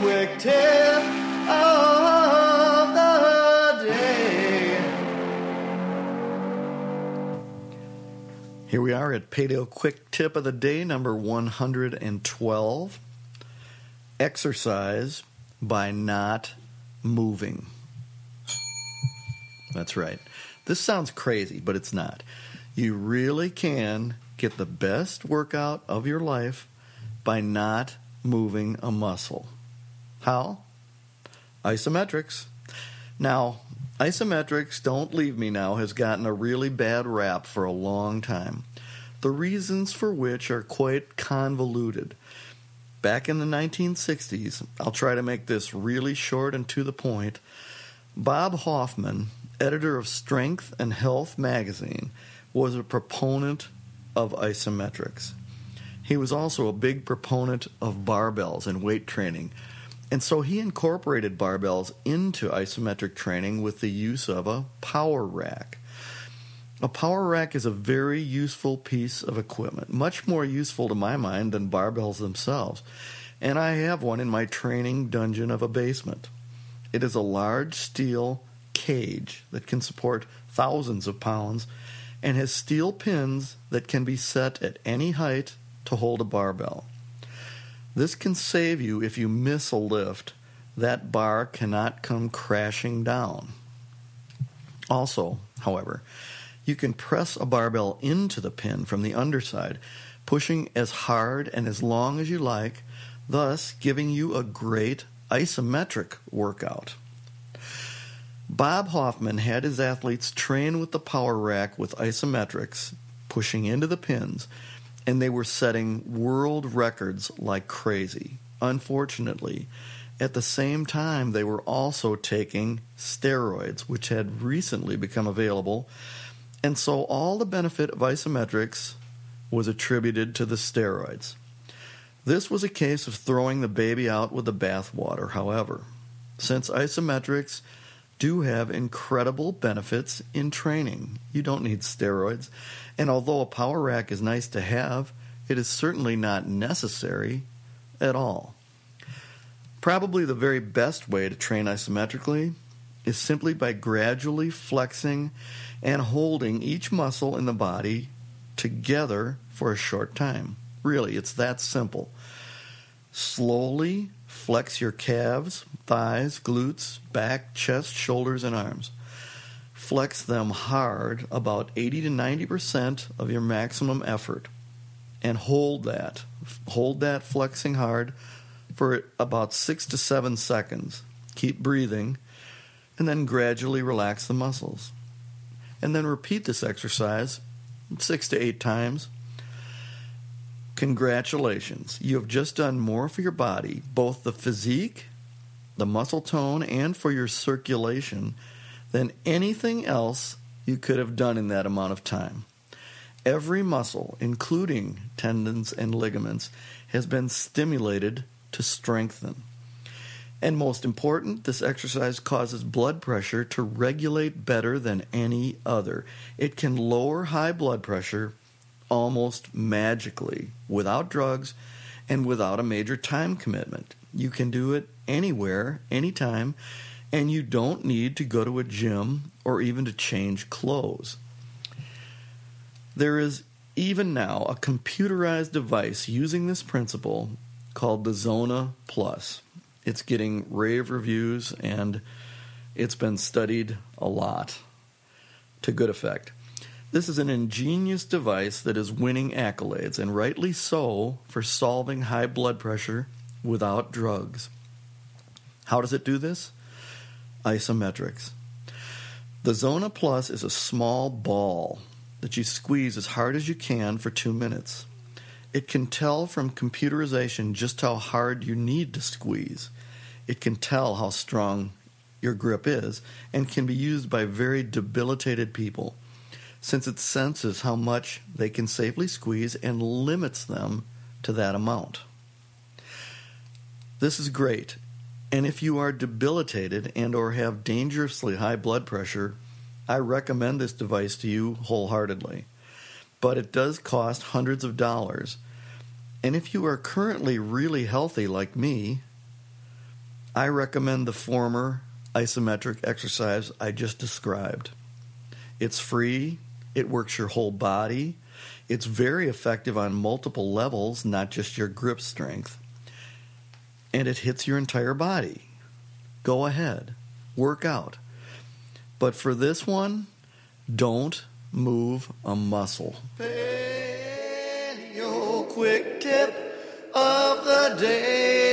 quick tip of the day. Here we are at Paleo Quick Tip of the Day, number 112. Exercise by not moving. That's right. This sounds crazy, but it's not. You really can get the best workout of your life by not moving a muscle. How? Isometrics. Now, isometrics, don't leave me now, has gotten a really bad rap for a long time. The reasons for which are quite convoluted. Back in the 1960s, I'll try to make this really short and to the point. Bob Hoffman, editor of Strength and Health magazine, was a proponent of isometrics. He was also a big proponent of barbells and weight training, and so he incorporated barbells into isometric training with the use of a power rack. A power rack is a very useful piece of equipment, much more useful to my mind than barbells themselves, and I have one in my training dungeon of a basement. It is a large steel cage that can support thousands of pounds and has steel pins that can be set at any height to hold a barbell. This can save you if you miss a lift. That bar cannot come crashing down. Also, however, you can press a barbell into the pin from the underside, pushing as hard and as long as you like, thus giving you a great isometric workout. Bob Hoffman had his athletes train with the power rack with isometrics, pushing into the pins, and they were setting world records like crazy. Unfortunately, at the same time, they were also taking steroids, which had recently become available and so all the benefit of isometrics was attributed to the steroids. This was a case of throwing the baby out with the bathwater, however, since isometrics do have incredible benefits in training. You don't need steroids, and although a power rack is nice to have, it is certainly not necessary at all. Probably the very best way to train isometrically is simply by gradually flexing and holding each muscle in the body together for a short time. Really, it's that simple. Slowly flex your calves, thighs, glutes, back, chest, shoulders, and arms. Flex them hard, about 80 to 90% of your maximum effort, and hold that. Hold that flexing hard for about six to seven seconds. Keep breathing, and then gradually relax the muscles and then repeat this exercise six to eight times. Congratulations, you have just done more for your body, both the physique, the muscle tone, and for your circulation than anything else you could have done in that amount of time. Every muscle, including tendons and ligaments, has been stimulated to strengthen. And most important, this exercise causes blood pressure to regulate better than any other. It can lower high blood pressure almost magically without drugs and without a major time commitment. You can do it anywhere, anytime, and you don't need to go to a gym or even to change clothes. There is even now a computerized device using this principle called the Zona Plus. It's getting rave reviews and it's been studied a lot to good effect. This is an ingenious device that is winning accolades, and rightly so, for solving high blood pressure without drugs. How does it do this? Isometrics. The Zona Plus is a small ball that you squeeze as hard as you can for two minutes. It can tell from computerization just how hard you need to squeeze. It can tell how strong your grip is and can be used by very debilitated people since it senses how much they can safely squeeze and limits them to that amount. This is great. And if you are debilitated and or have dangerously high blood pressure, I recommend this device to you wholeheartedly. But it does cost hundreds of dollars. And if you are currently really healthy like me, I recommend the former isometric exercise I just described. It's free, it works your whole body, it's very effective on multiple levels, not just your grip strength, and it hits your entire body. Go ahead, work out. But for this one, don't move a muscle. Paleo quick tip of the day.